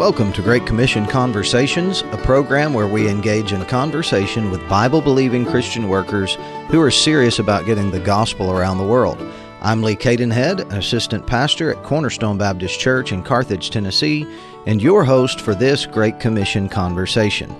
Welcome to Great Commission Conversations, a program where we engage in a conversation with Bible believing Christian workers who are serious about getting the gospel around the world. I'm Lee Cadenhead, assistant pastor at Cornerstone Baptist Church in Carthage, Tennessee, and your host for this Great Commission Conversation.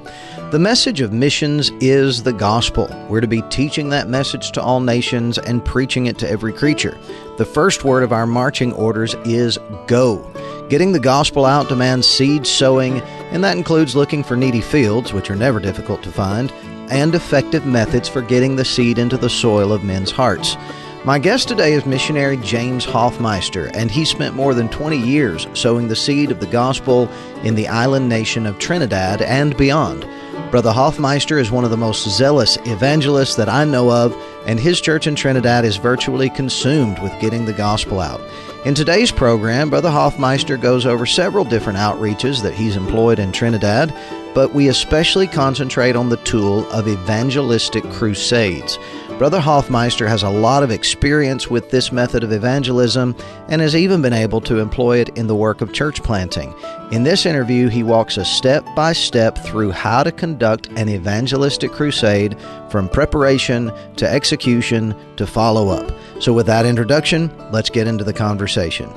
The message of missions is the gospel. We're to be teaching that message to all nations and preaching it to every creature. The first word of our marching orders is go. Getting the gospel out demands seed sowing, and that includes looking for needy fields, which are never difficult to find, and effective methods for getting the seed into the soil of men's hearts. My guest today is missionary James Hoffmeister, and he spent more than 20 years sowing the seed of the gospel in the island nation of Trinidad and beyond. Brother Hoffmeister is one of the most zealous evangelists that I know of, and his church in Trinidad is virtually consumed with getting the gospel out. In today's program, Brother Hoffmeister goes over several different outreaches that he's employed in Trinidad, but we especially concentrate on the tool of evangelistic crusades. Brother Hoffmeister has a lot of experience with this method of evangelism and has even been able to employ it in the work of church planting. In this interview, he walks us step by step through how to conduct an evangelistic crusade from preparation to execution to follow up. So, with that introduction, let's get into the conversation.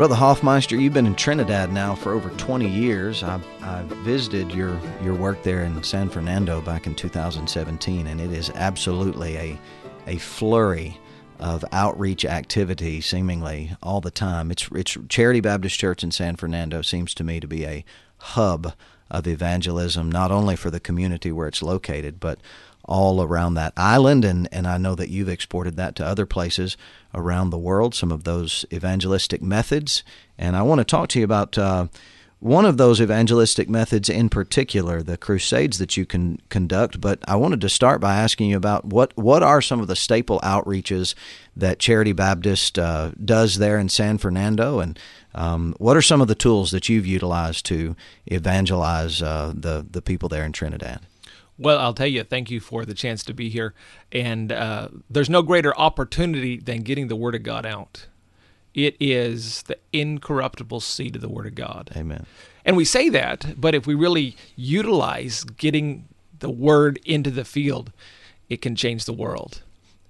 Brother Hoffmeister, you've been in Trinidad now for over 20 years. I, I visited your, your work there in San Fernando back in 2017, and it is absolutely a, a flurry of outreach activity seemingly all the time. It's, it's Charity Baptist Church in San Fernando seems to me to be a hub of evangelism, not only for the community where it's located, but all around that island. And, and I know that you've exported that to other places around the world, some of those evangelistic methods. And I want to talk to you about uh, one of those evangelistic methods in particular, the crusades that you can conduct. But I wanted to start by asking you about what, what are some of the staple outreaches that Charity Baptist uh, does there in San Fernando? And um, what are some of the tools that you've utilized to evangelize uh, the, the people there in Trinidad? Well, I'll tell you, thank you for the chance to be here. And uh, there's no greater opportunity than getting the Word of God out. It is the incorruptible seed of the Word of God. Amen. And we say that, but if we really utilize getting the Word into the field, it can change the world.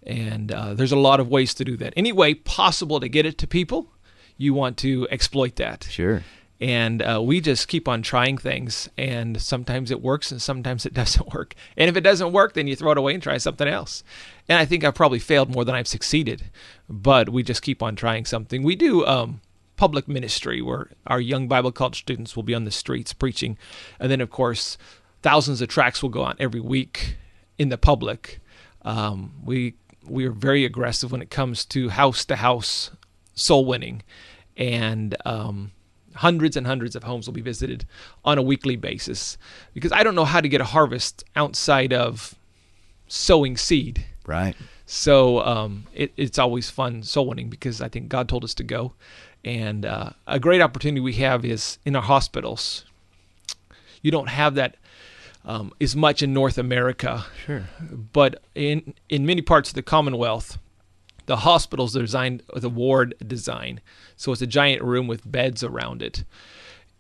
And uh, there's a lot of ways to do that. Any way possible to get it to people, you want to exploit that. Sure and uh, we just keep on trying things and sometimes it works and sometimes it doesn't work. And if it doesn't work then you throw it away and try something else. And i think i've probably failed more than i've succeeded but we just keep on trying something. We do um, public ministry where our young bible college students will be on the streets preaching. And then of course thousands of tracts will go on every week in the public. Um, we we are very aggressive when it comes to house to house soul winning. And um, hundreds and hundreds of homes will be visited on a weekly basis because I don't know how to get a harvest outside of sowing seed. Right. So um, it, it's always fun soul winning because I think God told us to go. And uh, a great opportunity we have is in our hospitals. You don't have that um, as much in North America. Sure. But in, in many parts of the Commonwealth, the hospital's designed with a ward design. So it's a giant room with beds around it.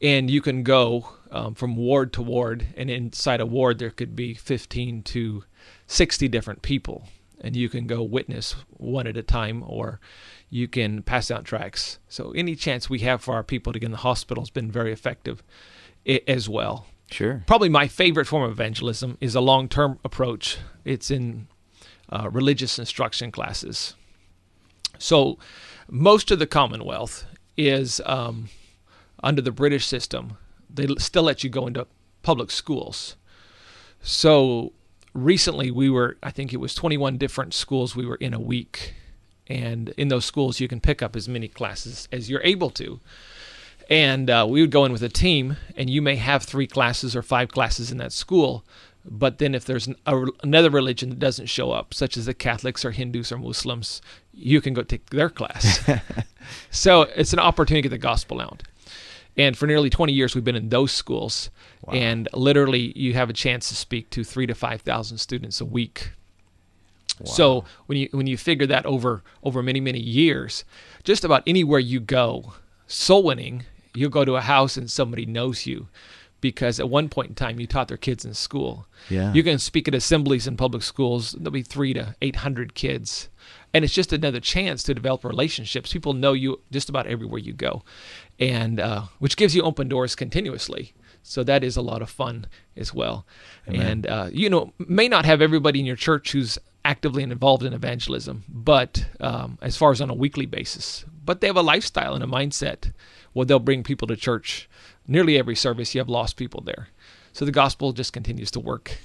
And you can go um, from ward to ward, and inside a ward, there could be 15 to 60 different people. And you can go witness one at a time, or you can pass out tracts. So, any chance we have for our people to get in the hospital has been very effective as well. Sure. Probably my favorite form of evangelism is a long term approach, it's in uh, religious instruction classes. So, most of the Commonwealth is um, under the British system. They still let you go into public schools. So recently, we were, I think it was 21 different schools we were in a week. And in those schools, you can pick up as many classes as you're able to. And uh, we would go in with a team, and you may have three classes or five classes in that school. But then, if there's a, another religion that doesn't show up, such as the Catholics or Hindus or Muslims, you can go take their class. so it's an opportunity to get the gospel out. And for nearly 20 years, we've been in those schools. Wow. And literally, you have a chance to speak to three to 5,000 students a week. Wow. So when you when you figure that over over many many years, just about anywhere you go, soul winning, you'll go to a house and somebody knows you because at one point in time you taught their kids in school. Yeah. You can speak at assemblies in public schools. There'll be three to eight hundred kids, and it's just another chance to develop relationships. People know you just about everywhere you go, and uh, which gives you open doors continuously. So that is a lot of fun as well. Amen. And uh, you know, may not have everybody in your church who's actively involved in evangelism, but um, as far as on a weekly basis, but they have a lifestyle and a mindset. Well, they'll bring people to church. Nearly every service, you have lost people there. So the gospel just continues to work.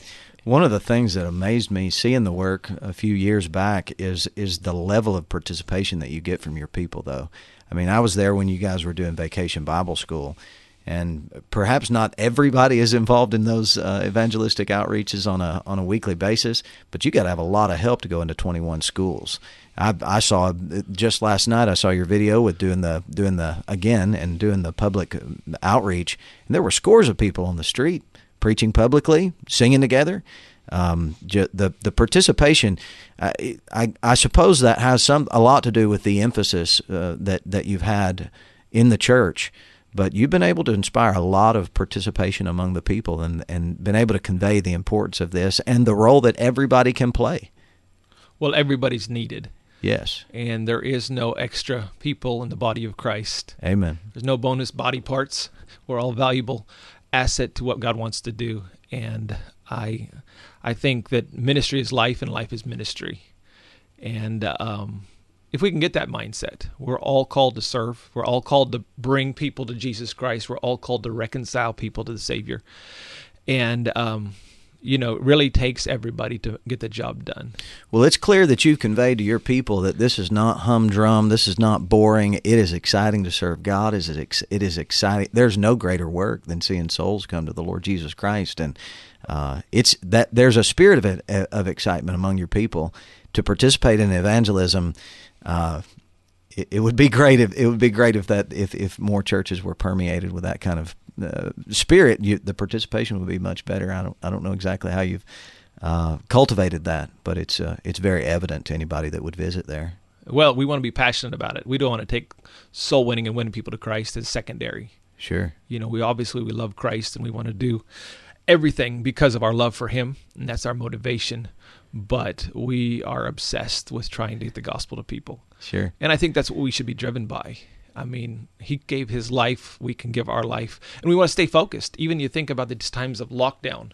One of the things that amazed me seeing the work a few years back is is the level of participation that you get from your people though. I mean, I was there when you guys were doing vacation Bible school and perhaps not everybody is involved in those uh, evangelistic outreaches on a on a weekly basis, but you got to have a lot of help to go into 21 schools. I, I saw just last night. I saw your video with doing the doing the again and doing the public outreach, and there were scores of people on the street preaching publicly, singing together. Um, the the participation, I, I, I suppose that has some a lot to do with the emphasis uh, that that you've had in the church but you've been able to inspire a lot of participation among the people and, and been able to convey the importance of this and the role that everybody can play. Well, everybody's needed. Yes. And there is no extra people in the body of Christ. Amen. There's no bonus body parts. We're all valuable asset to what God wants to do. And I I think that ministry is life and life is ministry. And um, if we can get that mindset, we're all called to serve. We're all called to bring people to Jesus Christ. We're all called to reconcile people to the Savior. And, um, you know, really takes everybody to get the job done. Well, it's clear that you've conveyed to your people that this is not humdrum. This is not boring. It is exciting to serve God. Is it? It is exciting. There's no greater work than seeing souls come to the Lord Jesus Christ, and uh, it's that there's a spirit of it, of excitement among your people to participate in evangelism uh, it, it, would be great if it would be great if that if, if more churches were permeated with that kind of uh, spirit. You, the participation would be much better. I don't I don't know exactly how you've uh, cultivated that, but it's uh, it's very evident to anybody that would visit there. Well, we want to be passionate about it. We don't want to take soul winning and winning people to Christ as secondary. Sure. You know, we obviously we love Christ and we want to do everything because of our love for Him, and that's our motivation but we are obsessed with trying to get the gospel to people. Sure. And I think that's what we should be driven by. I mean, he gave his life, we can give our life. And we want to stay focused. Even you think about the times of lockdown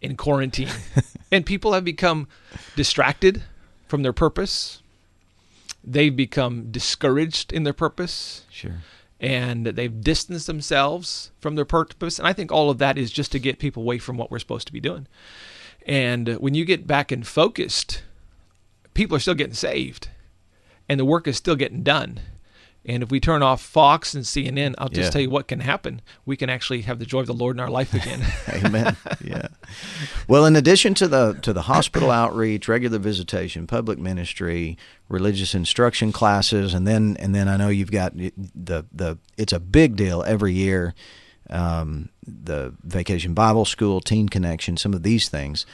in quarantine, and people have become distracted from their purpose. They've become discouraged in their purpose. Sure. And they've distanced themselves from their purpose. And I think all of that is just to get people away from what we're supposed to be doing. And when you get back and focused, people are still getting saved and the work is still getting done. And if we turn off Fox and CNN, I'll just yeah. tell you what can happen. We can actually have the joy of the Lord in our life again. Amen. Yeah. Well, in addition to the to the hospital outreach, regular visitation, public ministry, religious instruction classes, and then and then I know you've got the the it's a big deal every year um, the Vacation Bible School, Teen Connection, some of these things.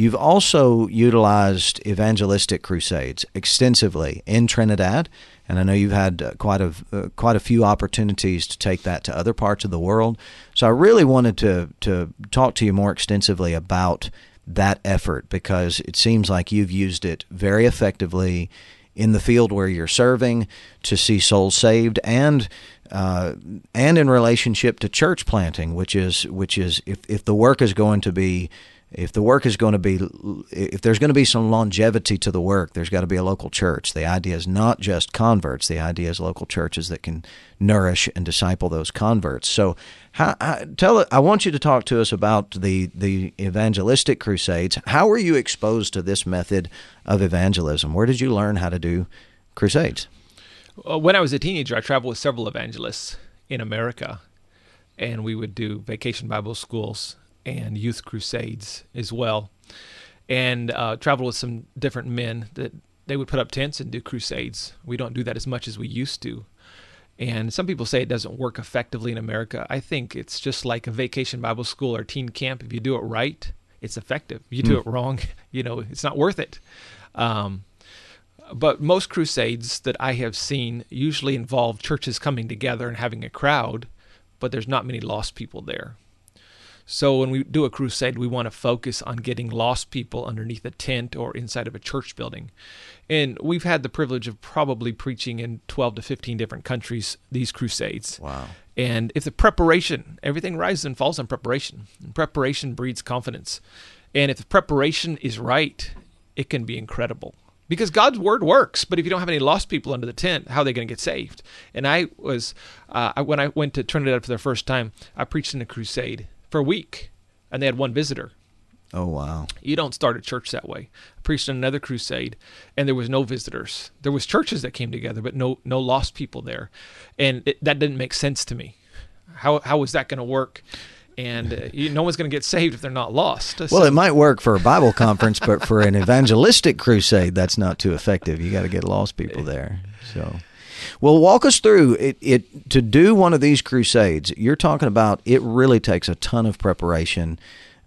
You've also utilized evangelistic crusades extensively in Trinidad, and I know you've had uh, quite a uh, quite a few opportunities to take that to other parts of the world. So I really wanted to to talk to you more extensively about that effort because it seems like you've used it very effectively in the field where you're serving to see souls saved and uh, and in relationship to church planting, which is which is if, if the work is going to be if the work is going to be if there's going to be some longevity to the work there's got to be a local church. The idea is not just converts. The idea is local churches that can nourish and disciple those converts. So how, how, tell i want you to talk to us about the the evangelistic crusades. How were you exposed to this method of evangelism? Where did you learn how to do crusades? Uh, when I was a teenager, I traveled with several evangelists in America, and we would do vacation Bible schools and youth crusades as well, and uh, travel with some different men that they would put up tents and do crusades. We don't do that as much as we used to. And some people say it doesn't work effectively in America. I think it's just like a vacation Bible school or teen camp. If you do it right, it's effective. If you do mm. it wrong, you know, it's not worth it. Um, but most crusades that I have seen usually involve churches coming together and having a crowd, but there's not many lost people there. So when we do a crusade, we want to focus on getting lost people underneath a tent or inside of a church building. And we've had the privilege of probably preaching in 12 to 15 different countries these crusades. Wow. And if the preparation, everything rises and falls on preparation. And preparation breeds confidence. And if the preparation is right, it can be incredible. Because God's word works, but if you don't have any lost people under the tent, how are they going to get saved? And I was, uh, when I went to Trinidad for the first time, I preached in a crusade for a week, and they had one visitor. Oh wow! You don't start a church that way. I preached in another crusade, and there was no visitors. There was churches that came together, but no no lost people there, and it, that didn't make sense to me. How how was that going to work? And uh, you, no one's going to get saved if they're not lost. Well, it might work for a Bible conference, but for an evangelistic crusade, that's not too effective. You got to get lost people there. So, well, walk us through it, it. To do one of these crusades, you're talking about. It really takes a ton of preparation,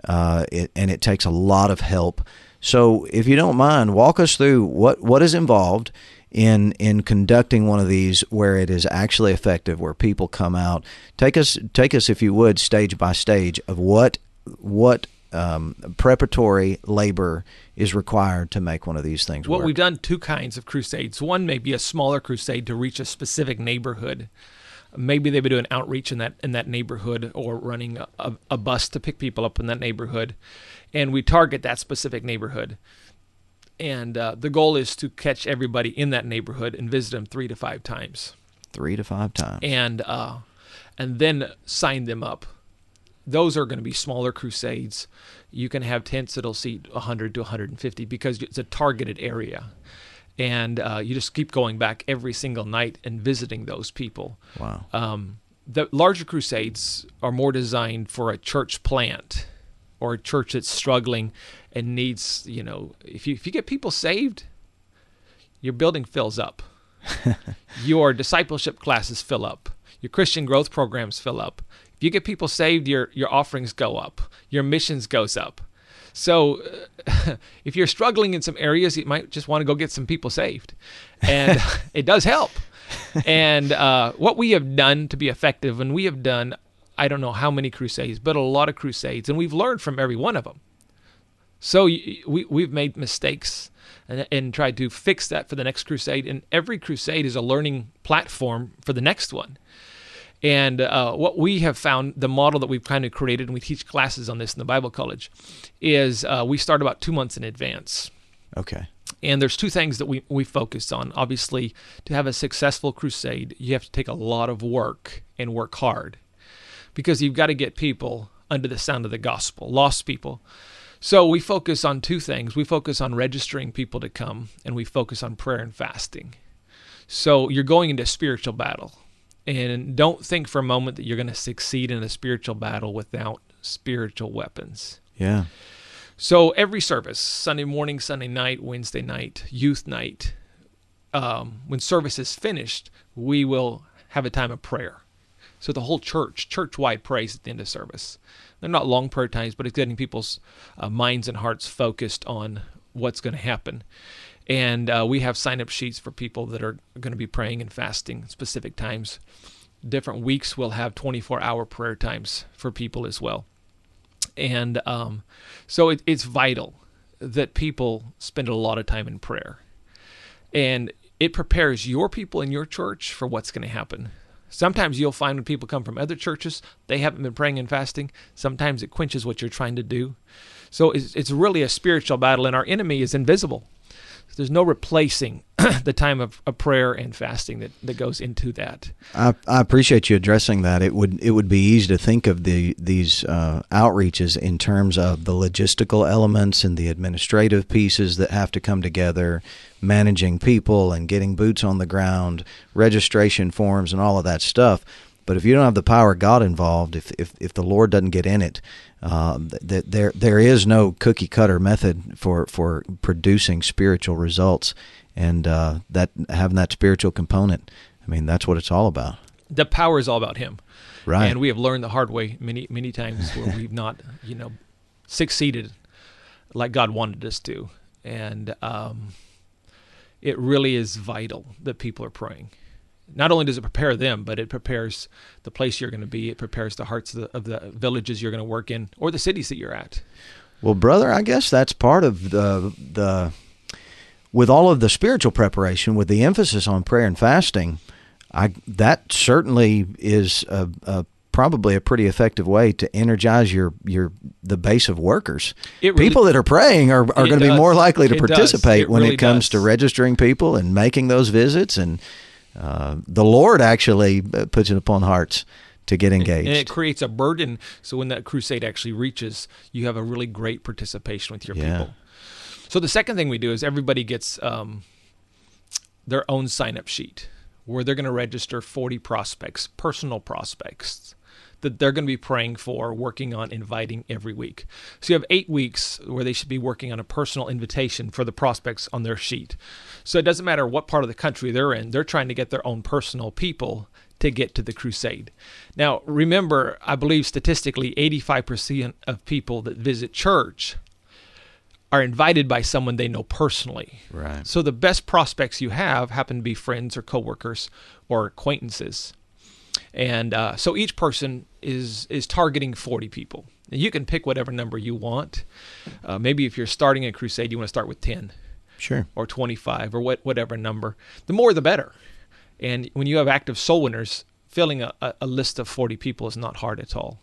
uh, it, and it takes a lot of help. So, if you don't mind, walk us through what what is involved in in conducting one of these where it is actually effective, where people come out. Take us take us, if you would, stage by stage of what what um, preparatory labor is required to make one of these things Well, work. we've done two kinds of crusades. One may be a smaller crusade to reach a specific neighborhood. Maybe they would do an outreach in that in that neighborhood or running a, a, a bus to pick people up in that neighborhood, and we target that specific neighborhood. And uh, the goal is to catch everybody in that neighborhood and visit them three to five times, Three to five times. and uh, and then sign them up. Those are going to be smaller crusades. You can have tents that'll seat 100 to 150 because it's a targeted area. And uh, you just keep going back every single night and visiting those people. Wow. Um, the larger crusades are more designed for a church plant or a church that's struggling and needs, you know, if you, if you get people saved, your building fills up. your discipleship classes fill up. Your Christian growth programs fill up. You get people saved, your your offerings go up. Your missions goes up. So, uh, if you're struggling in some areas, you might just want to go get some people saved, and it does help. And uh, what we have done to be effective, and we have done, I don't know how many crusades, but a lot of crusades, and we've learned from every one of them. So we we've made mistakes and, and tried to fix that for the next crusade. And every crusade is a learning platform for the next one. And uh, what we have found, the model that we've kind of created, and we teach classes on this in the Bible College, is uh, we start about two months in advance. Okay. And there's two things that we, we focus on. Obviously, to have a successful crusade, you have to take a lot of work and work hard because you've got to get people under the sound of the gospel, lost people. So we focus on two things. We focus on registering people to come, and we focus on prayer and fasting. So you're going into spiritual battle. And don't think for a moment that you're going to succeed in a spiritual battle without spiritual weapons. Yeah. So every service, Sunday morning, Sunday night, Wednesday night, youth night, um, when service is finished, we will have a time of prayer. So the whole church, church wide, prays at the end of service. They're not long prayer times, but it's getting people's uh, minds and hearts focused on what's going to happen. And uh, we have sign up sheets for people that are going to be praying and fasting specific times. Different weeks will have 24 hour prayer times for people as well. And um, so it, it's vital that people spend a lot of time in prayer. And it prepares your people in your church for what's going to happen. Sometimes you'll find when people come from other churches, they haven't been praying and fasting. Sometimes it quenches what you're trying to do. So it's, it's really a spiritual battle, and our enemy is invisible. There's no replacing the time of, of prayer and fasting that, that goes into that. I, I appreciate you addressing that. It would it would be easy to think of the these uh, outreaches in terms of the logistical elements and the administrative pieces that have to come together, managing people and getting boots on the ground, registration forms, and all of that stuff. But if you don't have the power of God involved, if if, if the Lord doesn't get in it, uh, th- there there is no cookie cutter method for for producing spiritual results, and uh, that having that spiritual component. I mean, that's what it's all about. The power is all about Him. Right. And we have learned the hard way many, many times where we've not, you know, succeeded like God wanted us to. And um, it really is vital that people are praying. Not only does it prepare them, but it prepares the place you're going to be. It prepares the hearts of the, of the villages you're going to work in or the cities that you're at. Well, brother, I guess that's part of the the with all of the spiritual preparation, with the emphasis on prayer and fasting. I that certainly is a, a probably a pretty effective way to energize your your the base of workers. It really- people that are praying are, are going to be more likely to It participate It when really it comes to registering people and making those visits. And uh, the Lord actually uh, puts it upon hearts to get engaged. And it creates a burden. So when that crusade actually reaches, you have a really great participation with your Yeah. people. So the second thing we do is everybody gets um, their own sign up sheet where they're going to register 40 prospects, personal prospects that they're going to be praying for, working on inviting every week. So you have eight weeks where they should be working on a personal invitation for the prospects on their sheet. So it doesn't matter what part of the country they're in, they're trying to get their own personal people to get to the crusade. Now, remember, I believe statistically 85% of people that visit church are invited by someone they know personally. Right. So the best prospects you have happen to be friends or coworkers or acquaintances. And uh, so each person is is targeting 40 people. And you can pick whatever number you want. Uh, maybe if you're starting a crusade, you want to start with 10 Sure. or 25 or what, whatever number. The more, the better. And when you have active soul winners, filling a, a, list of 40 people is not hard at all.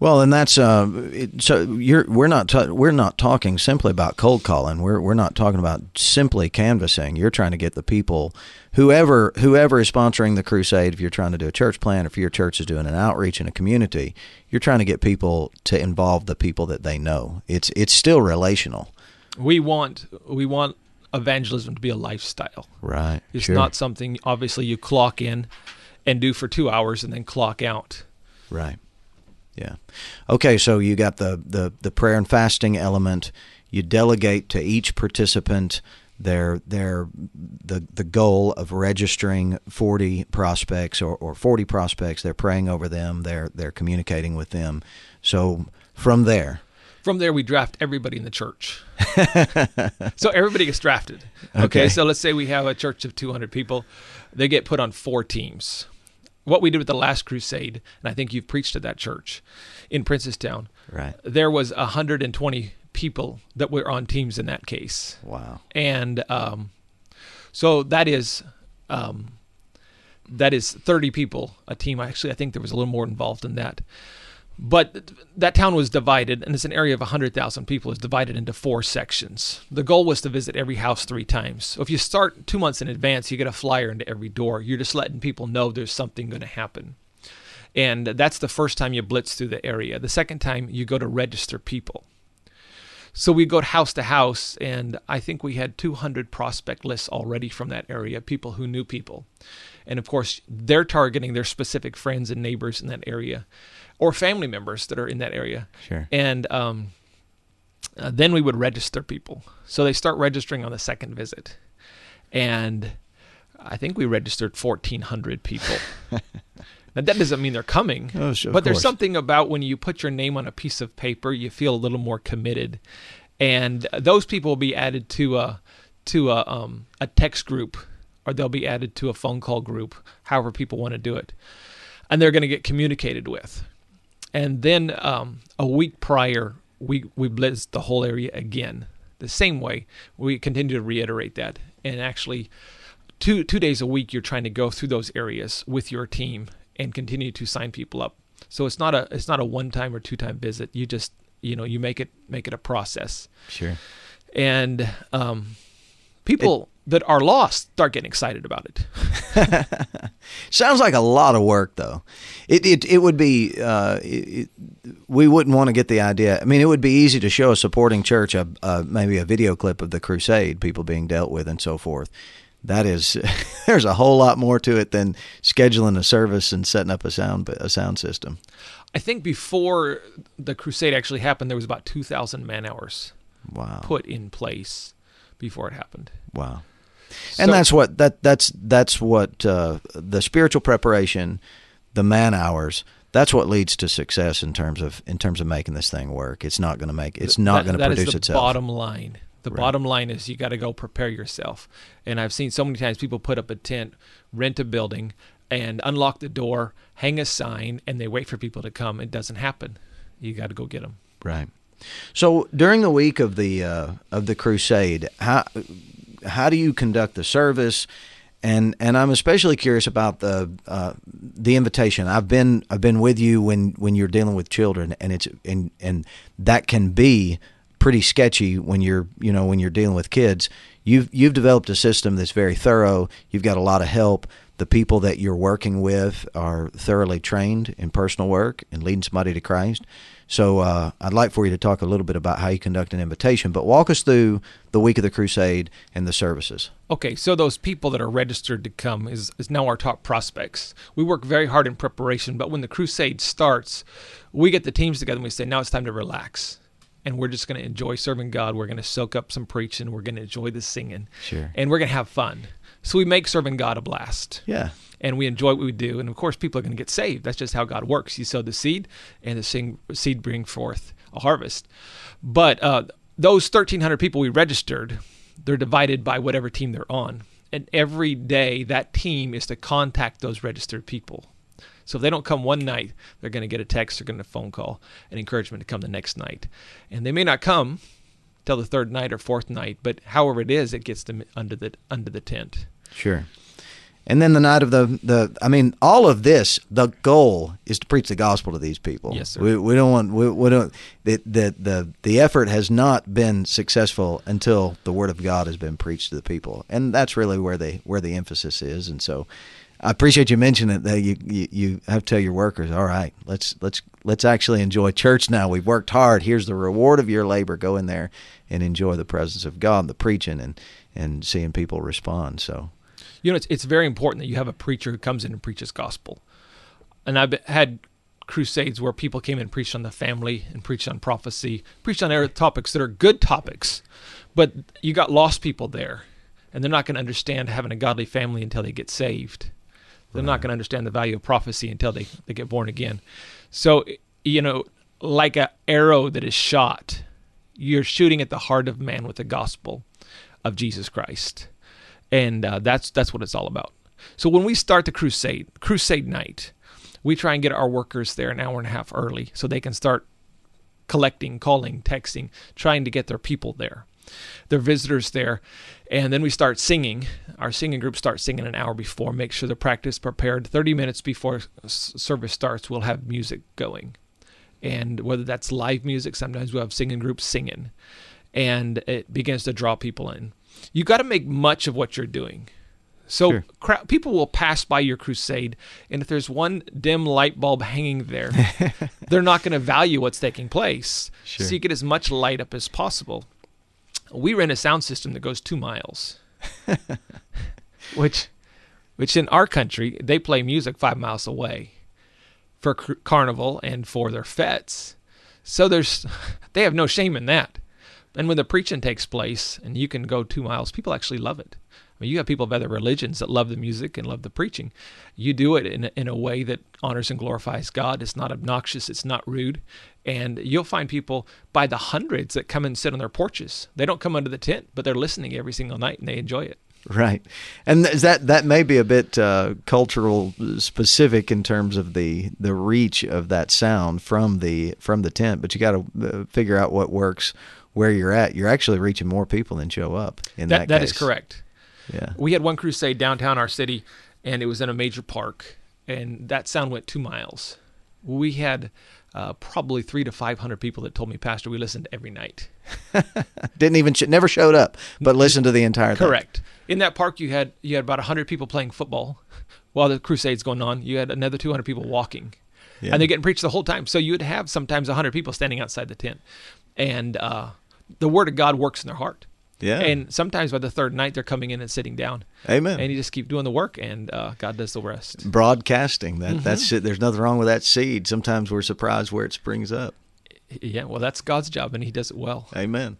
Well, and that's uh, it, so you're we're not ta- we're not talking simply about cold calling. We're we're not talking about simply canvassing. You're trying to get the people, whoever whoever is sponsoring the crusade. If you're trying to do a church plan, if your church is doing an outreach in a community, you're trying to get people to involve the people that they know. It's it's still relational, We want we want evangelism to be a lifestyle. right? It's Sure. not something obviously you clock in and do for two hours and then clock out. Right. Yeah. Okay, so you got the, the, the prayer and fasting element. You delegate to each participant their their the the goal of registering 40 prospects or, or 40 prospects. They're praying over them. They're they're communicating with them. So from there, From there, we draft everybody in the church. so everybody gets drafted. Okay? Okay. So let's say we have a church of 200 people. They get put on four teams. What we did with the last crusade, and I think you've preached at that church in Princestown, right? there was 120 people that were on teams in that case. Wow. and um, so that is um, that is 30 people a team actually i think there was a little more involved in that but that town was divided and it's an area of 100000 people is divided into four sections. The goal was to visit every house three times. So if you start two months in advance you get a flyer into every door. You're just letting people know there's something going to happen. And that's the first time you blitz through the area. The second time you go to register people. So we go house to house, and I think we had 200 prospect lists already from that area, people who knew people. And of course, they're targeting their specific friends and neighbors in that area or family members that are in that area. Sure. And um, uh, then we would register people. So they start registering on the second visit. And I think we registered 1,400 people. now, that doesn't mean they're coming, Oh, sure, but there's course. something about when you put your name on a piece of paper, you feel a little more committed. And those people will be added to a, to a, um, a text group or they'll be added to a phone call group, however people want to do it. And they're going to get communicated with. And then um, a week prior, we, we blitzed the whole area again. The same way, we continue to reiterate that. And actually, two, two days a week, you're trying to go through those areas with your team and continue to sign people up. So it's not a it's not a one time or two time visit. You just you know you make it make it a process Sure. and um, people that are lost start getting excited about it. Sounds like a lot of work, though. It it, it would be. Uh, it, it- we wouldn't want to get the idea. I mean, it would be easy to show a supporting church a, a maybe a video clip of the crusade, people being dealt with, and so forth. That is, there's a whole lot more to it than scheduling a service and setting up a sound a sound system. I think before the crusade actually happened, there was about two thousand man hours Wow. put in place before it happened. Wow. And So- that's what that that's that's what uh, the spiritual preparation, the man hours. That's what leads to success in terms of in terms of making this thing work. It's not going to make it's not going to that is produce the itself. Bottom line, The bottom line is you got to go prepare yourself. And I've seen so many times people put up a tent, rent a building, and unlock the door, hang a sign, and they wait for people to come. It doesn't happen. You got to go get them. Right. So during the week of the uh, of the crusade, how how do you conduct the service? And and I'm especially curious about the uh, the invitation. I've been I've been with you when when you're dealing with children, and it's and and that can be pretty sketchy when you're you know when you're dealing with kids. You've you've developed a system that's very thorough. You've got a lot of help. The people that you're working with are thoroughly trained in personal work and leading somebody to Christ. So uh, I'd like for you to talk a little bit about how you conduct an invitation, but walk us through the week of the crusade and the services. Okay, so those people that are registered to come is, is now our top prospects. We work very hard in preparation, but when the crusade starts, we get the teams together and we say, now it's time to relax. And we're just going to enjoy serving God. We're going to soak up some preaching. We're going to enjoy the singing. Sure. And we're going to have fun. So we make serving God a blast. Yeah and we enjoy what we do. And of course, people are going to get saved. That's just how God works. You sow the seed, and the seed bring forth a harvest. But uh, those 1,300 people we registered, they're divided by whatever team they're on. And every day, that team is to contact those registered people. So if they don't come one night, they're going to get a text, they're going to get a phone call, an encouragement to come the next night. And they may not come till the third night or fourth night, but however it is, it gets them under the under the tent. Sure. And then the night of the the I mean all of this the goal is to preach the gospel to these people. Yes, sir. We, we don't want we, we don't the, the the the effort has not been successful until the word of God has been preached to the people. And that's really where the where the emphasis is and so I appreciate you mentioning that you, you you have to tell your workers, all right, let's let's let's actually enjoy church now. We've worked hard. Here's the reward of your labor. Go in there and enjoy the presence of God, the preaching and and seeing people respond. So you know, it's, it's very important that you have a preacher who comes in and preaches gospel. And I've had crusades where people came in and preached on the family and preached on prophecy, preached on topics that are good topics, but you got lost people there, and they're not going to understand having a godly family until they get saved. They're right. not going to understand the value of prophecy until they, they get born again. So, you know, like an arrow that is shot, you're shooting at the heart of man with the gospel of Jesus Christ and uh, that's that's what it's all about. So when we start the crusade, crusade night, we try and get our workers there an hour and a half early so they can start collecting, calling, texting, trying to get their people there, their visitors there, and then we start singing. Our singing group starts singing an hour before. Make sure the practice prepared. Thirty minutes before service starts, we'll have music going, and whether that's live music, sometimes we'll have singing groups singing, and it begins to draw people in you got to make much of what you're doing. So sure. people will pass by your crusade, and if there's one dim light bulb hanging there, they're not going to value what's taking place. Sure. So you get as much light up as possible. We rent a sound system that goes two miles, which, which in our country they play music five miles away for cr- carnival and for their fetes. So there's they have no shame in that. And when the preaching takes place and you can go two miles, people actually love it. I mean, you have people of other religions that love the music and love the preaching. You do it in a, in a way that honors and glorifies God. It's not obnoxious. It's not rude. And you'll find people by the hundreds that come and sit on their porches. They don't come under the tent, but they're listening every single night and they enjoy it. Right, and that that may be a bit uh, cultural specific in terms of the the reach of that sound from the from the tent, but you got to uh, figure out what works where you're at, you're actually reaching more people than show up. In that, that, that is correct. Yeah, we had one crusade downtown our city, and it was in a major park, and that sound went two miles. We had uh, probably three to five hundred people that told me, Pastor, we listened every night. Didn't even sh- never showed up, but listened to the entire. Correct. Thing. In that park, you had you had about hundred people playing football while the crusade's going on. You had another two hundred people walking. Yeah. And they're getting preached the whole time. So you would have sometimes 100 people standing outside the tent. And uh, the word of God works in their heart. Yeah. And sometimes by the third night, they're coming in and sitting down. Amen. And you just keep doing the work, and uh, God does the rest. Broadcasting that mm-hmm. that's it. There's nothing wrong with that seed. Sometimes we're surprised where it springs up. Yeah, well, that's God's job, and He does it well. Amen.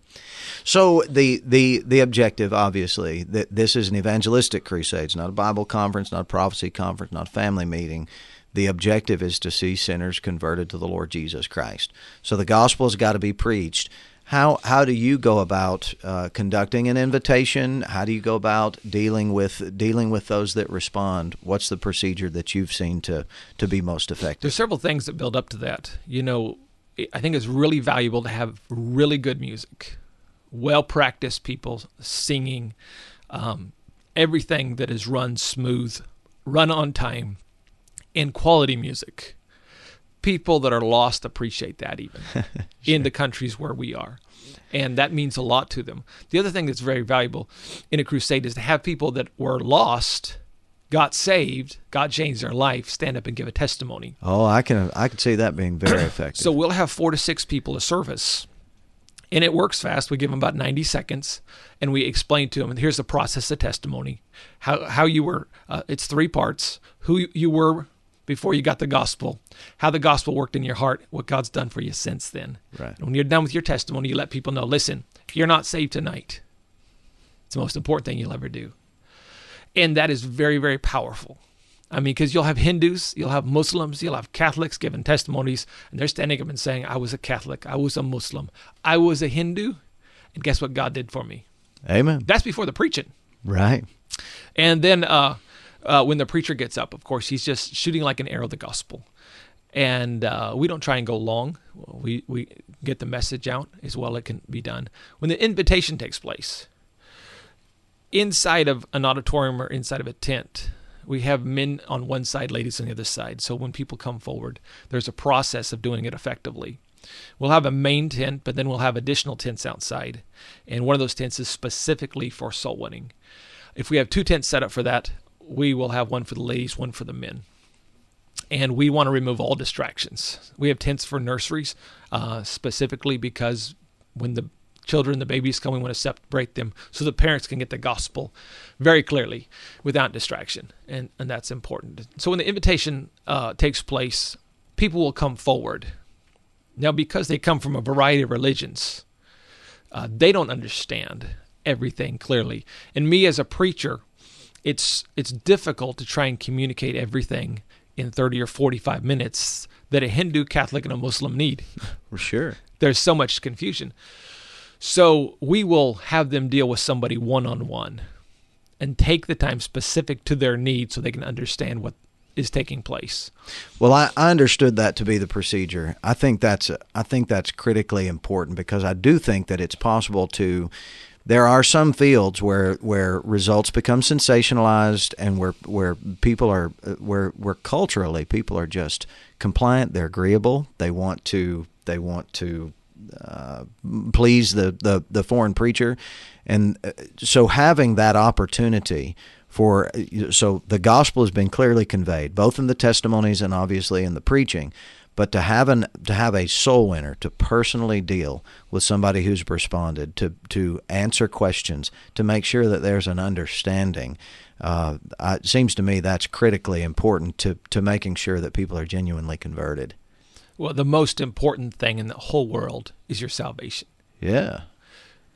So the the the objective, obviously, that this is an evangelistic crusade. It's not a Bible conference, not a prophecy conference, not a family meeting. The objective is to see sinners converted to the Lord Jesus Christ. So the gospel has got to be preached. How how do you go about uh, conducting an invitation? How do you go about dealing with dealing with those that respond? What's the procedure that you've seen to to be most effective? There's several things that build up to that. You know, I think it's really valuable to have really good music, well practiced people singing, um, everything that is run smooth, run on time, and quality music people that are lost appreciate that even sure. in the countries where we are. And that means a lot to them. The other thing that's very valuable in a crusade is to have people that were lost, got saved, God changed their life, stand up and give a testimony. Oh, I can I can see that being very effective. so we'll have four to six people a service. And it works fast. We give them about 90 seconds and we explain to them, and here's the process of testimony. How, how you were, uh, it's three parts who you were before you got the gospel, how the gospel worked in your heart, what God's done for you since then. Right. And when you're done with your testimony, you let people know listen, if you're not saved tonight, it's the most important thing you'll ever do. And that is very, very powerful. I mean, because you'll have Hindus, you'll have Muslims, you'll have Catholics giving testimonies, and they're standing up and saying, I was a Catholic, I was a Muslim, I was a Hindu, and guess what God did for me? Amen. That's before the preaching. Right. And then, uh, uh, when the preacher gets up, of course, he's just shooting like an arrow the gospel. And uh, we don't try and go long. We, we get the message out as well it can be done. When the invitation takes place, inside of an auditorium or inside of a tent, we have men on one side, ladies on the other side. So when people come forward, there's a process of doing it effectively. We'll have a main tent, but then we'll have additional tents outside. And one of those tents is specifically for soul winning. If we have two tents set up for that, we will have one for the ladies, one for the men. And we want to remove all distractions. We have tents for nurseries, uh, specifically because when the children, the babies come, we want to separate them so the parents can get the gospel very clearly without distraction. And, and that's important. So when the invitation uh, takes place, people will come forward. Now, because they come from a variety of religions, uh, they don't understand everything clearly. And me as a preacher, it's it's difficult to try and communicate everything in 30 or 45 minutes that a Hindu, Catholic, and a Muslim need. For sure. There's so much confusion. So we will have them deal with somebody one on one and take the time specific to their needs so they can understand what is taking place. Well, I, I understood that to be the procedure. I think that's I think that's critically important because I do think that it's possible to there are some fields where where results become sensationalized and where where people are where where culturally people are just compliant they're agreeable they want to they want to uh, please the, the the foreign preacher. And uh, so having that opportunity for so the gospel has been clearly conveyed both in the testimonies and obviously in the preaching but to have an to have a soul winner to personally deal with somebody who's responded to to answer questions to make sure that there's an understanding uh, it seems to me that's critically important to to making sure that people are genuinely converted. Well the most important thing in the whole world is your salvation. Yeah.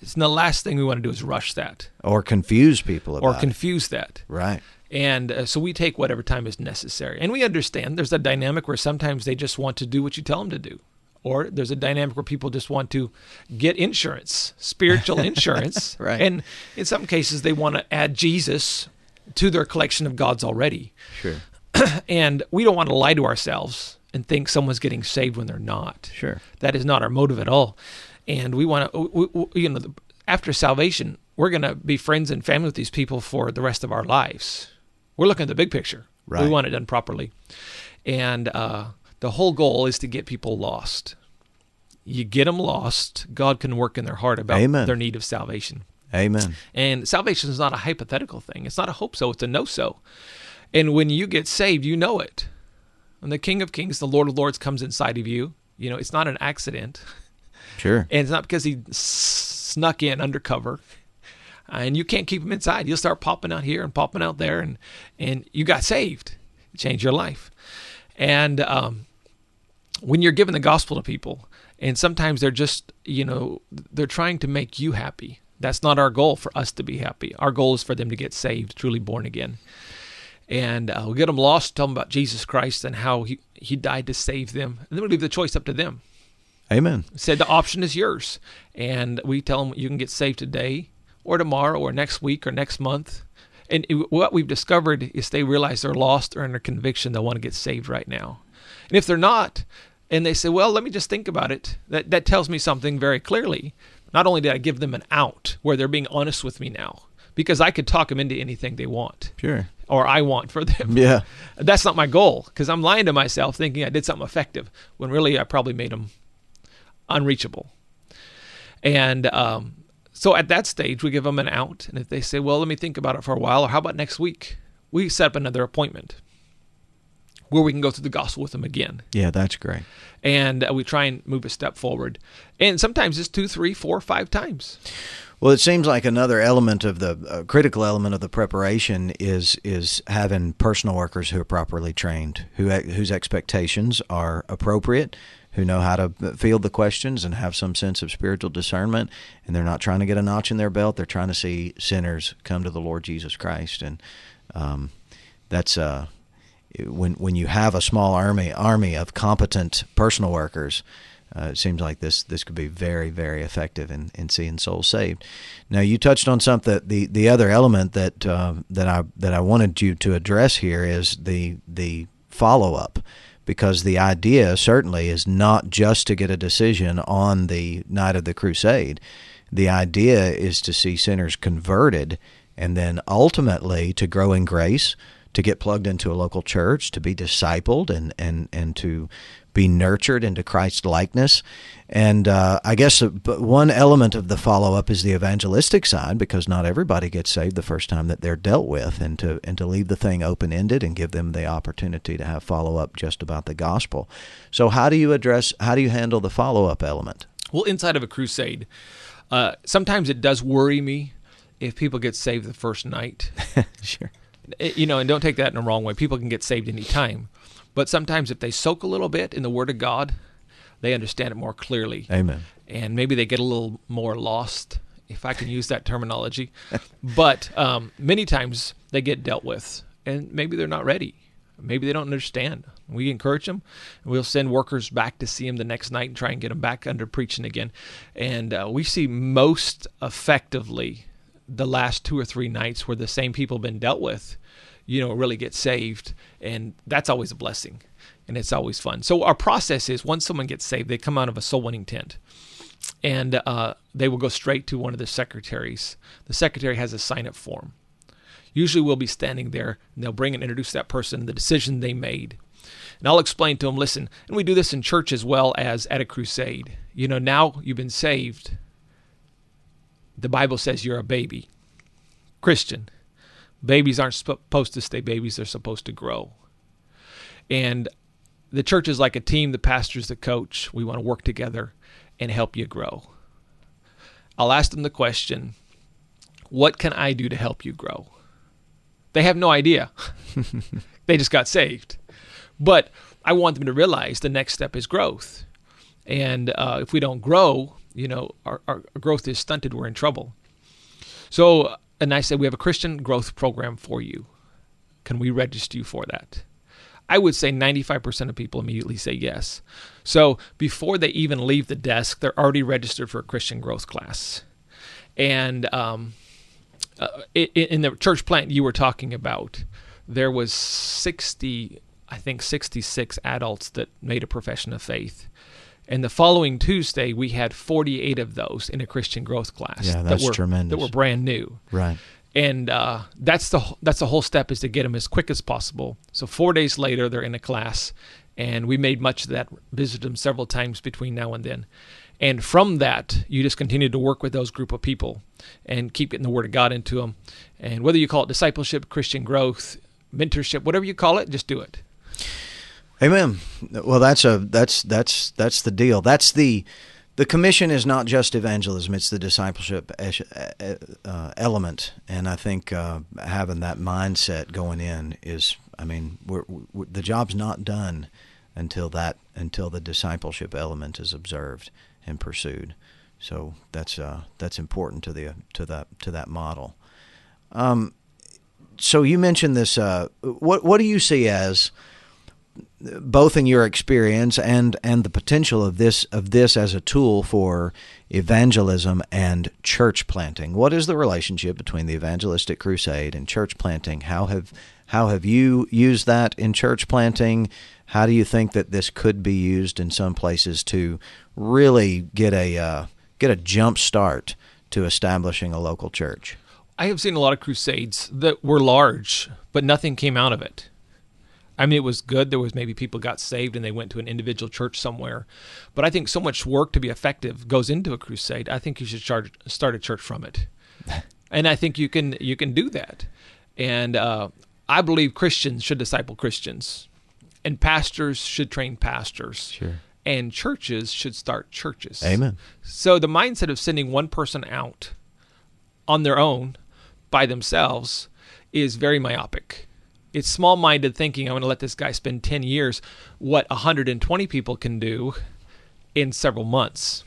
It's the last thing we want to do is rush that. Or confuse people or confuse it. that. Right and uh, so we take whatever time is necessary. And we understand there's a dynamic where sometimes they just want to do what you tell them to do. Or there's a dynamic where people just want to get insurance, spiritual insurance. right. And in some cases, they want to add Jesus to their collection of gods already. Sure. and we don't want to lie to ourselves and think someone's getting saved when they're not. Sure. That is not our motive at all. And we want to, you know, after salvation, we're going to be friends and family with these people for the rest of our lives. We're looking at the big picture. Right. We want it done properly. And uh, the whole goal is to get people lost. You get them lost, God can work in their heart about Amen. their need of salvation. Amen. And salvation is not a hypothetical thing. It's not a hope so, it's a know so. And when you get saved, you know it. When the King of Kings, the Lord of Lords comes inside of you, you know, it's not an accident. Sure. And it's not because he snuck in undercover and you can't keep them inside. You'll start popping out here and popping out there, and and you got saved, changed your life. And um, when you're giving the gospel to people, and sometimes they're just you know they're trying to make you happy. That's not our goal for us to be happy. Our goal is for them to get saved, truly born again. And uh, we'll get them lost, tell them about Jesus Christ and how he, he died to save them. And then we'll leave the choice up to them. Amen. Said the option is yours, and we tell them you can get saved today, or tomorrow, or next week, or next month. And it, what we've discovered is they realize they're lost or under conviction. They want to get saved right now, and if they're not, and they say, "Well, let me just think about it," that that tells me something very clearly. Not only did I give them an out where they're being honest with me now, because I could talk them into anything they want. Sure. Or I want for them. Yeah. That's not my goal because I'm lying to myself thinking I did something effective when really I probably made them unreachable. And um, so at that stage, we give them an out. And if they say, well, let me think about it for a while, or how about next week? We set up another appointment where we can go through the gospel with them again. Yeah, that's great. And uh, we try and move a step forward. And sometimes it's two, three, four, five times. Well, it seems like another element of the uh, critical element of the preparation is is having personal workers who are properly trained, who whose expectations are appropriate, who know how to field the questions and have some sense of spiritual discernment, and they're not trying to get a notch in their belt. They're trying to see sinners come to the Lord Jesus Christ, and um, that's uh, when when you have a small army army of competent personal workers. Uh, it seems like this this could be very very effective in, in seeing souls saved. Now you touched on something. The the other element that uh, that I that I wanted you to address here is the the follow up, because the idea certainly is not just to get a decision on the night of the crusade. The idea is to see sinners converted, and then ultimately to grow in grace, to get plugged into a local church, to be discipled, and and and to be nurtured into Christ likeness. And uh, I guess one element of the follow up is the evangelistic side, because not everybody gets saved the first time that they're dealt with, and to and to leave the thing open ended and give them the opportunity to have follow up just about the gospel. So how do you address? How do you handle the follow up element? Well, inside of a crusade, uh, sometimes it does worry me if people get saved the first night. sure. You know, and don't take that in the wrong way. People can get saved any time. But sometimes if they soak a little bit in the Word of God, they understand it more clearly. Amen. And maybe they get a little more lost, if I can use that terminology. but um, many times they get dealt with, and maybe they're not ready. Maybe they don't understand. We encourage them, and we'll send workers back to see them the next night and try and get them back under preaching again. And uh, we see most effectively the last two or three nights where the same people have been dealt with you know, really get saved. And that's always a blessing and it's always fun. So our process is once someone gets saved, they come out of a soul winning tent and uh, they will go straight to one of the secretaries. The secretary has a sign up form. Usually we'll be standing there and they'll bring and introduce that person, the decision they made. And I'll explain to them, listen, and we do this in church as well as at a crusade. You know, now you've been saved. The Bible says you're a baby. Christian, Babies aren't supposed to stay babies, they're supposed to grow. And the church is like a team, the pastor's the coach. We want to work together and help you grow. I'll ask them the question What can I do to help you grow? They have no idea. they just got saved. But I want them to realize the next step is growth. And uh, if we don't grow, you know, our, our growth is stunted, we're in trouble. So and I said, We have a Christian growth program for you. Can we register you for that? I would say 95% of people immediately say yes. So before they even leave the desk, they're already registered for a Christian growth class. And um, uh, in the church plant you were talking about, there was 60, I think 66 adults that made a profession of faith. And the following Tuesday, we had 48 of those in a Christian growth class. Yeah, that's that were, tremendous. That were brand new. Right. And uh, that's the that's the whole step is to get them as quick as possible. So four days later, they're in a class, and we made much of that. Visited them several times between now and then. And from that, you just continue to work with those group of people and keep getting the Word of God into them. And whether you call it discipleship, Christian growth, mentorship, whatever you call it, just do it. Amen. Well, that's a that's that's that's the deal. That's the the commission is not just evangelism; it's the discipleship uh, element. And I think uh, having that mindset going in is, I mean, we're, we're, the job's not done until that until the discipleship element is observed and pursued. So that's uh, that's important to the to that to that model. Um, so you mentioned this. Uh, what what do you see as both in your experience and and the potential of this of this as a tool for evangelism and church planting. What is the relationship between the evangelistic crusade and church planting? How have how have you used that in church planting? How do you think that this could be used in some places to really get a uh, get a jump start to establishing a local church? I have seen a lot of crusades that were large, but nothing came out of it. I mean, it was good. There was maybe people got saved and they went to an individual church somewhere. But I think so much work to be effective goes into a crusade. I think you should start, start a church from it, and I think you can you can do that. And uh, I believe Christians should disciple Christians, and pastors should train pastors. Sure. And churches should start churches. Amen. So the mindset of sending one person out on their own by themselves is very myopic it's small minded thinking. I'm going to let this guy spend 10 years what 120 people can do in several months.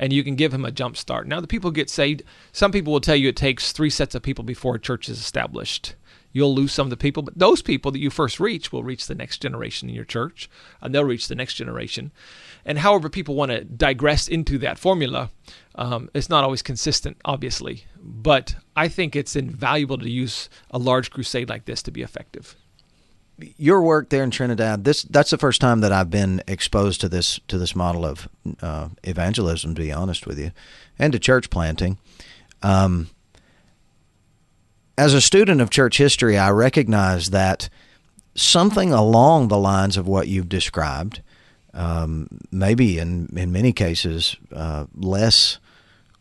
And you can give him a jump start. Now, the people get saved. Some people will tell you it takes three sets of people before a church is established. You'll lose some of the people, but those people that you first reach will reach the next generation in your church, and they'll reach the next generation. And however people want to digress into that formula, um, it's not always consistent, obviously. But I think it's invaluable to use a large crusade like this to be effective. Your work there in Trinidad, this that's the first time that I've been exposed to this to this model of uh, evangelism. To be honest with you, and to church planting. Um, as a student of church history, I recognize that something along the lines of what you've described, um, maybe in in many cases uh, less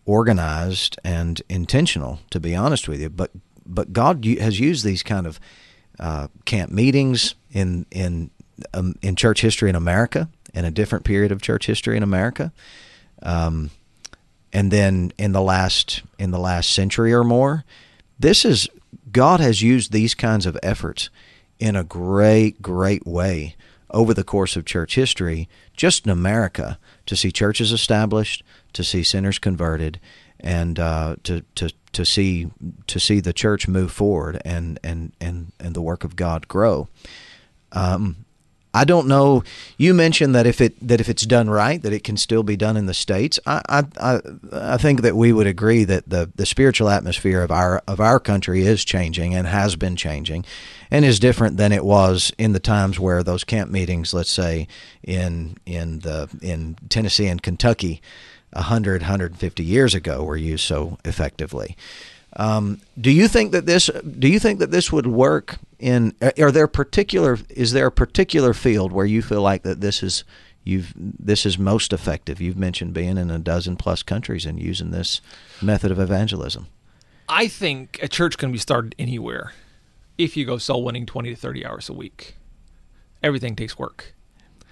organized and intentional. To be honest with you, but but God has used these kind of uh, camp meetings in in um, in church history in America in a different period of church history in America. Um, and then in the last in the last century or more, this is God has used these kinds of efforts in a great, great way over the course of church history, just in America, to see churches established, to see sinners converted, and uh, to to to see to see the church move forward and and and and the work of God grow. Um, I don't know. You mentioned that if it that if it's done right, that it can still be done in the states. I I I think that we would agree that the the spiritual atmosphere of our of our country is changing and has been changing, and is different than it was in the times where those camp meetings, let's say in in the in Tennessee and Kentucky, 100 150 years ago, were used so effectively. Um, do you think that this do you think that this would work in are there particular is there a particular field where you feel like that this is you've this is most effective? You've mentioned being in a dozen plus countries and using this method of evangelism. I think a church can be started anywhere if you go soul winning 20 to 30 hours a week. Everything takes work.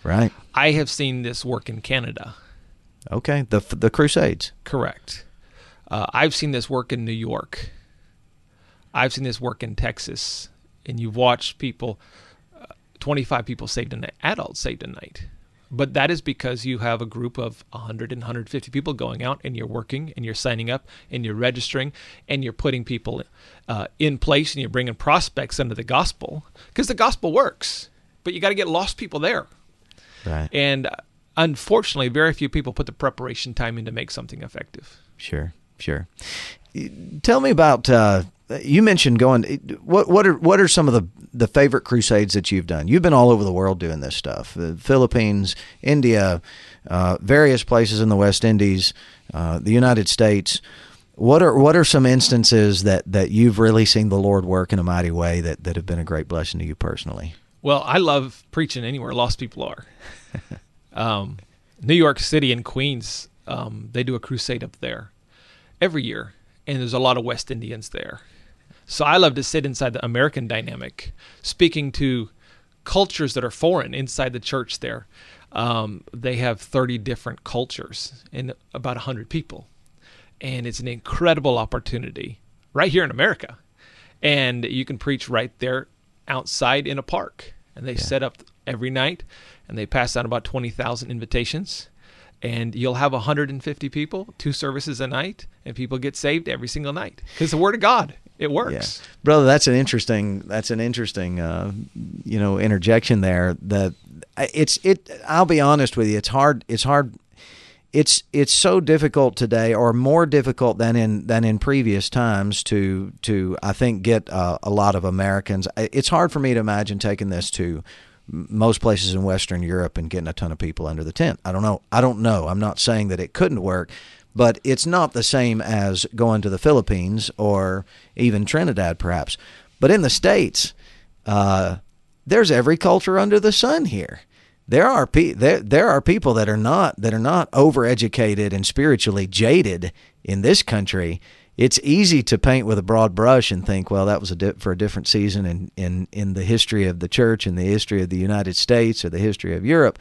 Right. I have seen this work in Canada. Okay, the the Crusades. Correct. Uh, I've seen this work in New York. I've seen this work in Texas, and you've watched people, uh, 25 people saved a night, adults saved a night. But that is because you have a group of 100 and 150 people going out, and you're working, and you're signing up, and you're registering, and you're putting people uh, in place, and you're bringing prospects under the gospel because the gospel works. But you got to get lost people there. Right. And uh, unfortunately, very few people put the preparation time in to make something effective. Sure. Sure. Tell me about. Uh, you mentioned going. What what are what are some of the the favorite crusades that you've done? You've been all over the world doing this stuff. The Philippines, India, uh, various places in the West Indies, uh, the United States. What are what are some instances that, that you've really seen the Lord work in a mighty way that, that have been a great blessing to you personally? Well, I love preaching anywhere lost people are. um, New York City and Queens, um, they do a crusade up there every year, and there's a lot of West Indians there. So I love to sit inside the American dynamic, speaking to cultures that are foreign inside the church there. Um, they have 30 different cultures and about 100 people. And it's an incredible opportunity right here in America. And you can preach right there outside in a park. And they yeah. set up every night and they pass out about 20,000 invitations and you'll have 150 people, two services a night, and people get saved every single night because the Word of God it works, yeah. brother. That's an interesting. That's an interesting, uh, you know, interjection there. That it's it. I'll be honest with you. It's hard. It's hard. It's it's so difficult today, or more difficult than in than in previous times to to I think get uh, a lot of Americans. It's hard for me to imagine taking this to most places in Western Europe and getting a ton of people under the tent. I don't know. I don't know. I'm not saying that it couldn't work, but it's not the same as going to the Philippines or even Trinidad, perhaps. But in the States, uh, there's every culture under the sun here. There are pe- there, there are people that are not that are not overeducated and spiritually jaded in this country it's easy to paint with a broad brush and think, well, that was a for a different season in, in, in the history of the church, in the history of the United States, or the history of Europe.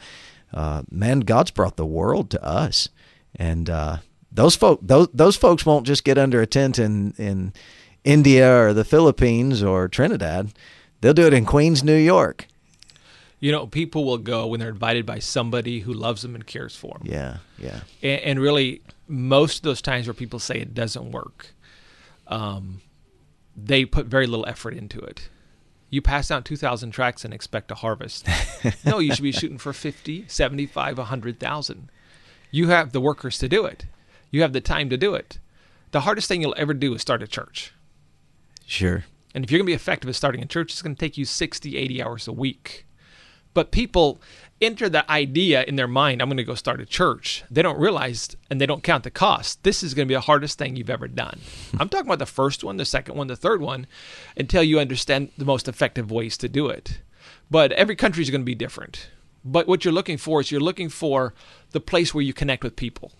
Uh, man, God's brought the world to us, and uh, those folk those those folks won't just get under a tent in in India or the Philippines or Trinidad. They'll do it in Queens, New York. You know, people will go when they're invited by somebody who loves them and cares for them. Yeah, yeah. And, and really, most of those times where people say it doesn't work, um, they put very little effort into it. You pass out 2,000 tracts and expect a harvest. no, you should be shooting for 50, 75, 100,000. You have the workers to do it. You have the time to do it. The hardest thing you'll ever do is start a church. Sure. And if you're going to be effective at starting a church, it's going to take you 60, 80 hours a week. But people enter the idea in their mind, I'm going to go start a church. They don't realize and they don't count the cost. This is going to be the hardest thing you've ever done. I'm talking about the first one, the second one, the third one, until you understand the most effective ways to do it. But every country is going to be different. But what you're looking for is you're looking for the place where you connect with people.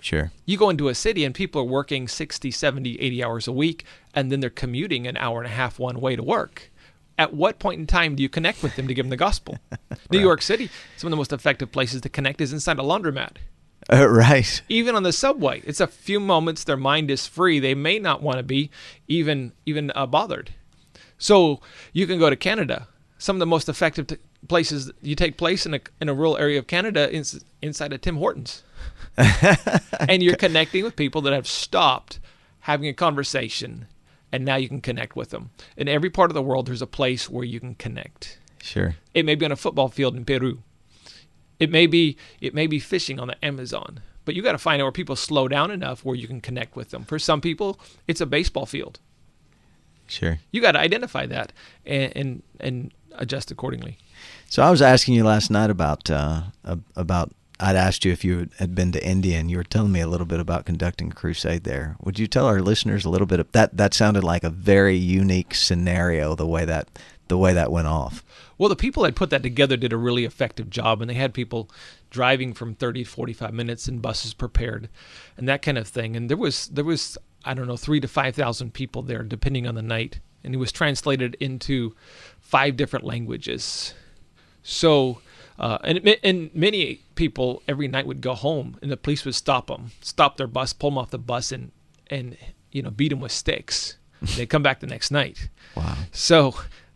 Sure. You go into a city and people are working 60, 70, 80 hours a week, and then they're commuting an hour and a half one way to work at what point in time do you connect with them to give them the gospel? New York City, some of the most effective places to connect is inside a laundromat. Uh, right. Even on the subway, it's a few moments. Their mind is free. They may not want to be even even uh, bothered. So you can go to Canada. Some of the most effective t- places you take place in a in a rural area of Canada is inside of Tim Hortons, and you're connecting with people that have stopped having a conversation and now you can connect with them. In every part of the world, there's a place where you can connect. Sure. It may be on a football field in Peru. It may be it may be fishing on the Amazon. But you got to find out where people slow down enough where you can connect with them. For some people, it's a baseball field. Sure. You got to identify that and, and and adjust accordingly. So I was asking you last night about uh, about I'd asked you if you had been to India, and you were telling me a little bit about conducting a crusade there. Would you tell our listeners a little bit of that? That sounded like a very unique scenario. The way that the way that went off. Well, the people that put that together did a really effective job, and they had people driving from 30 to 45 minutes and buses prepared, and that kind of thing. And there was there was I don't know three to five thousand people there, depending on the night, and it was translated into five different languages. So uh, and and many people every night would go home, and the police would stop them, stop their bus, pull them off the bus, and and you know beat them with sticks. They'd come back the next night. Wow. So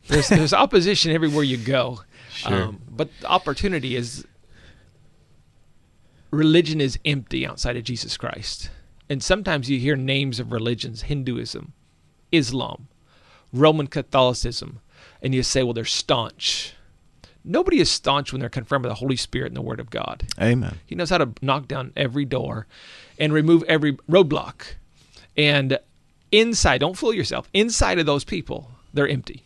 there's there's opposition everywhere you go, sure. um, but the opportunity is religion is empty outside of Jesus Christ. And sometimes you hear names of religions, Hinduism, Islam, Roman Catholicism, and you say, well, they're staunch Nobody is staunch when they're confirmed by the Holy Spirit and the Word of God. Amen. He knows how to knock down every door and remove every roadblock. And inside, don't fool yourself, inside of those people, they're empty.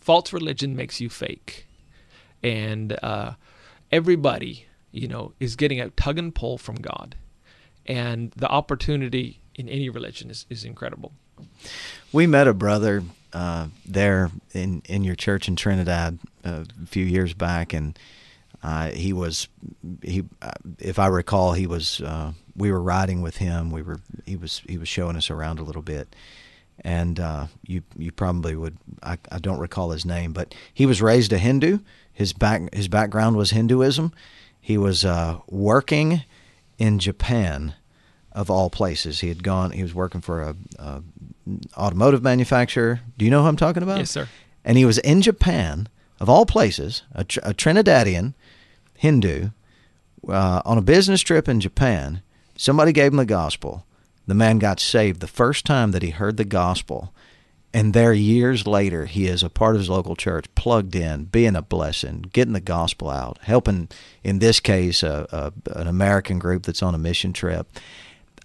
False religion makes you fake. And uh, everybody, you know, is getting a tug and pull from God. And the opportunity in any religion is, is incredible. We met a brother uh, there in in your church in Trinidad a few years back, and uh, he was he if I recall he was uh, we were riding with him. We were he was he was showing us around a little bit, and uh, you you probably would I, I don't recall his name, but he was raised a Hindu. His back his background was Hinduism. He was uh, working in Japan of all places. He had gone. He was working for a, a automotive manufacturer. Do you know who I'm talking about? Yes, sir. And he was in Japan, of all places, a, a Trinidadian Hindu, uh, on a business trip in Japan. Somebody gave him the gospel. The man got saved the first time that he heard the gospel, and there years later he is a part of his local church plugged in being a blessing getting the gospel out helping in this case a, a, an american group that's on a mission trip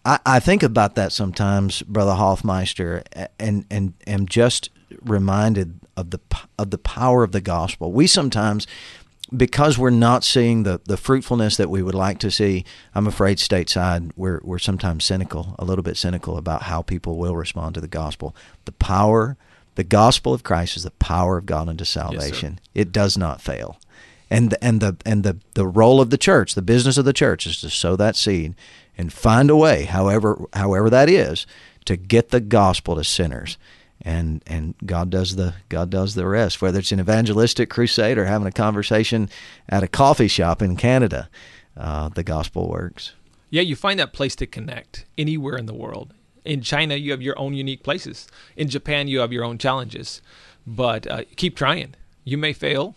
I, I think about that sometimes brother hoffmeister and and am just reminded of the of the power of the gospel we sometimes because we're not seeing the, the fruitfulness that we would like to see, I'm afraid stateside we're we're sometimes cynical, a little bit cynical about how people will respond to the gospel. The power, the gospel of Christ is the power of God unto salvation. Yes, it does not fail. And and the and the, the role of the church, the business of the church is to sow that seed and find a way, however however that is, to get the gospel to sinners and and God does the God does the rest. Whether it's an evangelistic crusade or having a conversation at a coffee shop in Canada, uh, the gospel works. Yeah, you find that place to connect anywhere in the world. In China, you have your own unique places. In Japan, you have your own challenges. But uh, keep trying. You may fail.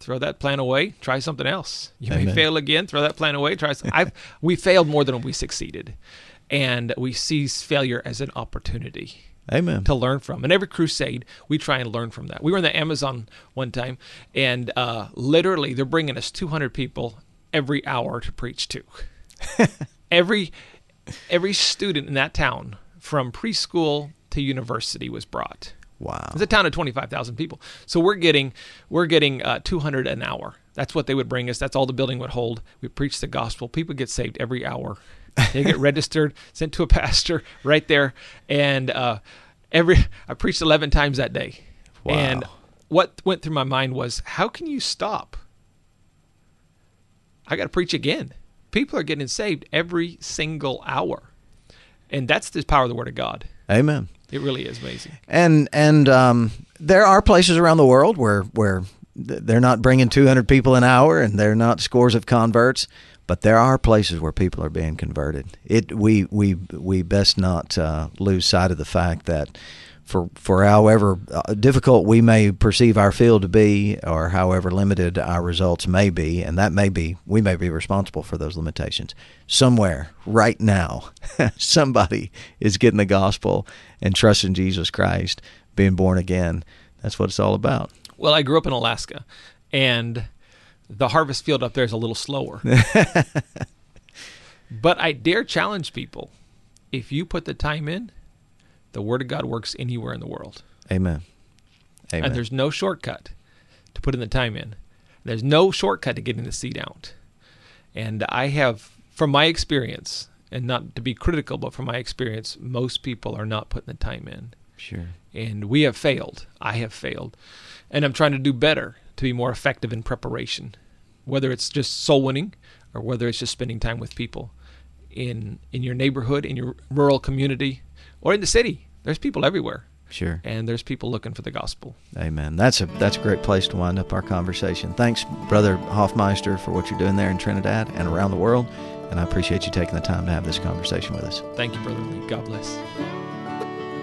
Throw that plan away. Try something else. You Amen. may fail again. Throw that plan away. Try. I've we failed more than we succeeded, and we see failure as an opportunity Amen. To learn from. And every crusade, we try and learn from that. We were in the Amazon one time, and uh, literally, they're bringing us 200 people every hour to preach to. every every student in that town, from preschool to university, was brought. Wow. It's a town of 25,000 people. So we're getting we're getting uh, 200 an hour. That's what they would bring us. That's all the building would hold. We preach the gospel. People get saved every hour. They get registered, sent to a pastor right there, and uh, every I preached eleven times that day. Wow. And what went through my mind was, how can you stop? I got to preach again. People are getting saved every single hour, and that's the power of the Word of God. Amen. It really is amazing. And and um, there are places around the world where where they're not bringing 200 people an hour and they're not scores of converts but there are places where people are being converted. It we we we best not uh, lose sight of the fact that for for however uh, difficult we may perceive our field to be, or however limited our results may be, and that may be we may be responsible for those limitations. Somewhere right now, somebody is getting the gospel and trusting Jesus Christ, being born again. That's what it's all about. Well, I grew up in Alaska, and the harvest field up there is a little slower. but I dare challenge people if you put the time in, the Word of God works anywhere in the world. Amen. Amen. And there's no shortcut to putting the time in. There's no shortcut to getting the seed out. And I have, from my experience, and not to be critical, but from my experience, most people are not putting the time in. Sure. And we have failed. I have failed. And I'm trying to do better to be more effective in preparation, whether it's just soul winning or whether it's just spending time with people in in your neighborhood, in your rural community, or in the city. There's people everywhere. Sure. And there's people looking for the gospel. Amen. That's a that's a great place to wind up our conversation. Thanks, brother Hoffmeister, for what you're doing there in Trinidad and around the world. And I appreciate you taking the time to have this conversation with us. Thank you, brother Lee. God bless.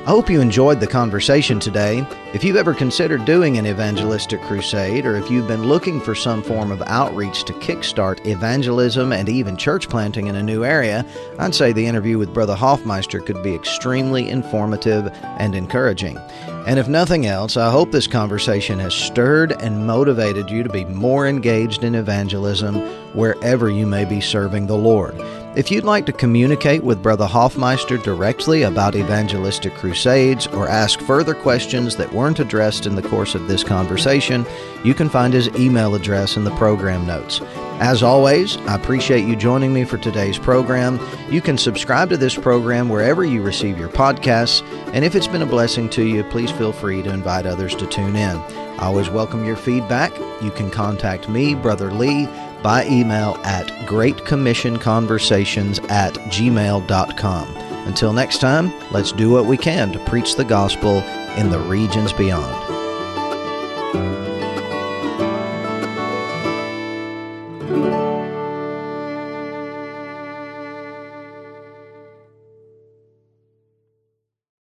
I hope you enjoyed the conversation today. If you've ever considered doing an evangelistic crusade, or if you've been looking for some form of outreach to kickstart evangelism and even church planting in a new area, I'd say the interview with Brother Hoffmeister could be extremely informative and encouraging. And if nothing else, I hope this conversation has stirred and motivated you to be more engaged in evangelism wherever you may be serving the Lord. If you'd like to communicate with Brother Hoffmeister directly about evangelistic crusades or ask further questions that weren't addressed in the course of this conversation, you can find his email address in the program notes. As always, I appreciate you joining me for today's program. You can subscribe to this program wherever you receive your podcasts, and if it's been a blessing to you, please feel free to invite others to tune in. I always welcome your feedback. You can contact me, Brother Lee, by email at greatcommissionconversations at gmail.com. Until next time, let's do what we can to preach the gospel in the regions beyond.